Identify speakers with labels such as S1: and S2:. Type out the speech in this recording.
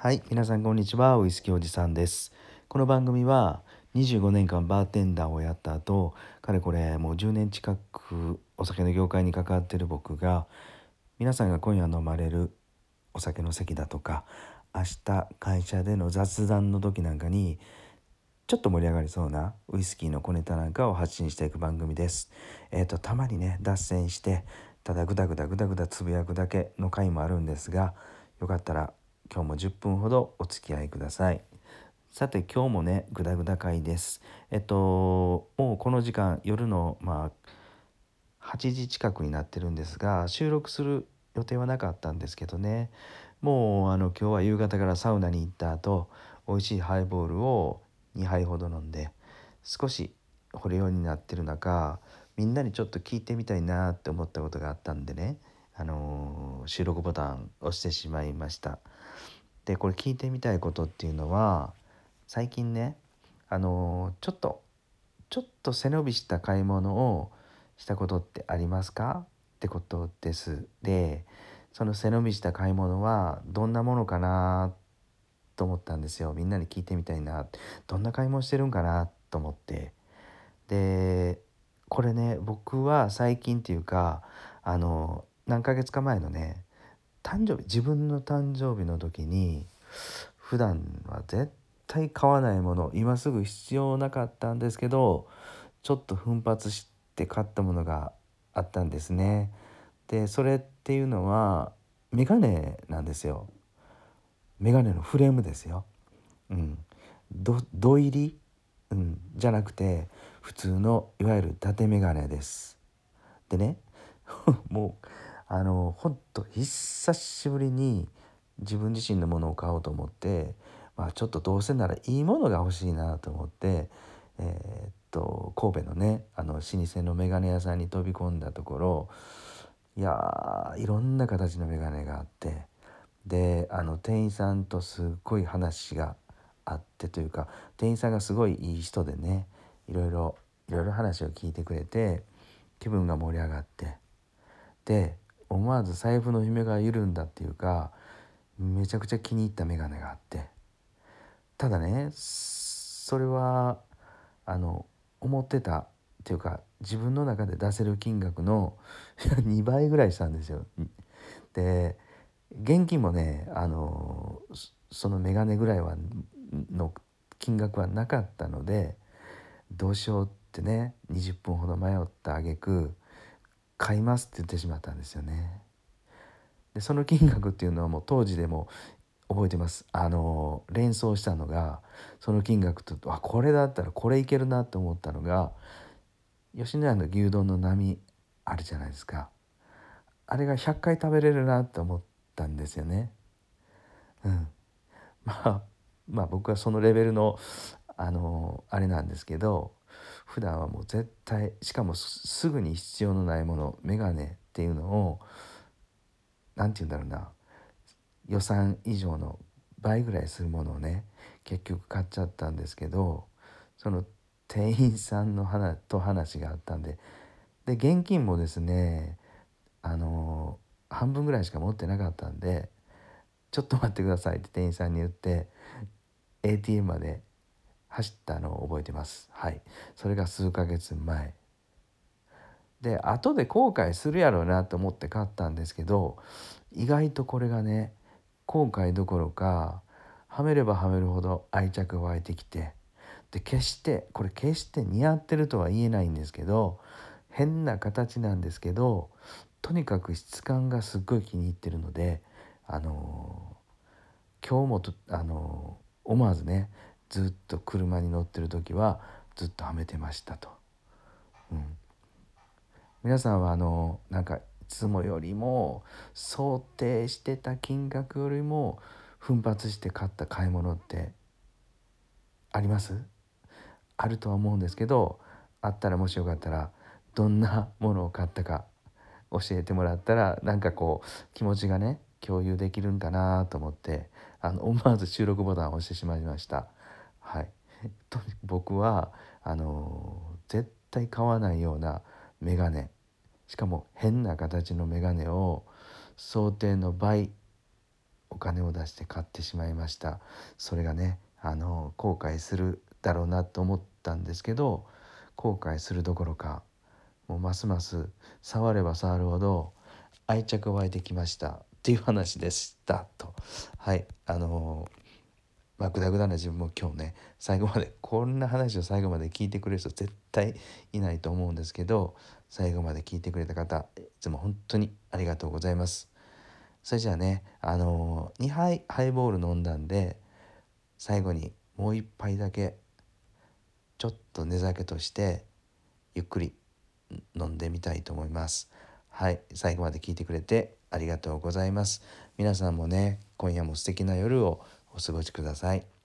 S1: はい、皆さんこんにちは。ウイスキーおじさんです。この番組は25年間バーテンダーをやった後、かれこれもう10年近くお酒の業界に関わっている僕が、皆さんが今夜飲まれるお酒の席だとか、明日会社での雑談の時なんかに、ちょっと盛り上がりそうなウイスキーの小ネタなんかを発信していく番組です。えっ、と、たまにね、脱線して、ただぐだぐだぐだぐだつぶやくだけの回もあるんですが、よかったら今日も10分ほどお付き合いください。さて今日もねグダグダ会です。えっともうこの時間夜のまあ8時近くになってるんですが収録する予定はなかったんですけどねもうあの今日は夕方からサウナに行った後美味しいハイボールを2杯ほど飲んで少し惚れようになってる中みんなにちょっと聞いてみたいなって思ったことがあったんでねあの収録ボタン押してしまいました。でこれ聞いてみたいことっていうのは最近ねあのちょっとちょっと背伸びした買い物をしたことってありますか？ってことです。でその背伸びした買い物はどんなものかなと思ったんですよ。みんなに聞いてみたいな。どんな買い物してるんかな？と思って。でこれね僕は最近っていうかあの何ヶ月か前のね誕生日自分の誕生日の時に普段は絶対買わないもの今すぐ必要なかったんですけどちょっと奮発して買ったものがあったんですね。でそれっていうのはメガネなんですよ。メガネのフレームですよ。うん、ど土入り、うん、じゃなくて普通のいわゆる伊達メガネです。でね もうあのほんと久しぶりに自分自身のものを買おうと思って、まあ、ちょっとどうせならいいものが欲しいなと思って、えーっと神戸のねあの老舗のメガネ屋さんに飛び込んだところいやいろんな形のメガネがあってであの店員さんとすっごい話があってというか店員さんがすごいいい人でねいろいろいろいろ話を聞いてくれて気分が盛り上がってで思わず財布の紐が緩んだっていうかめちゃくちゃ気に入った眼鏡があってただねそれはあの思ってたっていうか自分の中で出せる金額の 2倍ぐらいしたんですよ。で現金もねあのその眼鏡ぐらいはの金額はなかったのでどうしようってね20分ほど迷った挙句買いますって言ってしまったんですよね。でその金額っていうのはもう当時でも覚えてますあの連想したのがその金額とあこれだったらこれいけるなと思ったのが吉野家の牛丼の波あるじゃないですかあれが100回食べれるなと思ったんですよね。うん、まあまあ僕はそのレベルのあのあれなんですけど普段はもう絶対しかもすぐに必要のないものメガネっていうのを何て言うんだろうな予算以上の倍ぐらいするものをね結局買っちゃったんですけどその店員さんの話と話があったんでで現金もですねあの半分ぐらいしか持ってなかったんで「ちょっと待ってください」って店員さんに言って ATM まで走ったのを覚えてます。はい。それが数ヶ月前。で後で後悔するやろうなと思って買ったんですけど意外とこれがね後悔どころかはめればはめるほど愛着湧いてきてで決してこれ決して似合ってるとは言えないんですけど変な形なんですけどとにかく質感がすっごい気に入ってるのであのー、今日もとあのー、思わずねずっと車に乗ってる時はずっとはめてましたと。うん、皆さんはあのなんかいつもよりも想定してた金額よりも奮発して買った買い物ってあります？あるとは思うんですけどあったらもしよかったらどんなものを買ったか教えてもらったらなんかこう気持ちがね共有できるんかなと思ってあの思わず収録ボタンを押してしまいました。はい、と僕はあの絶対買わないようなメガネ。しかも変な形のメガネを想定の倍お金を出して買ってしまいました。それがねあの後悔するだろうなと思ったんですけど後悔するどころかもうますます触れば触るほど愛着湧いてきました。っていう話でした。と。はい。あのまあ、グダグダな自分も今日ね最後までこんな話を最後まで聞いてくれる人絶対いないと思うんですけど最後まで聞いてくれた方いつも本当にありがとうございます。それじゃあねあの2杯ハイボール飲んだんで最後にもう1杯だけちょっと寝酒としてゆっくり飲んでみたいと思います。はい、最後まで聞いてくれてありがとうございます。皆さんもね、今夜も素敵な夜をお過ごしください。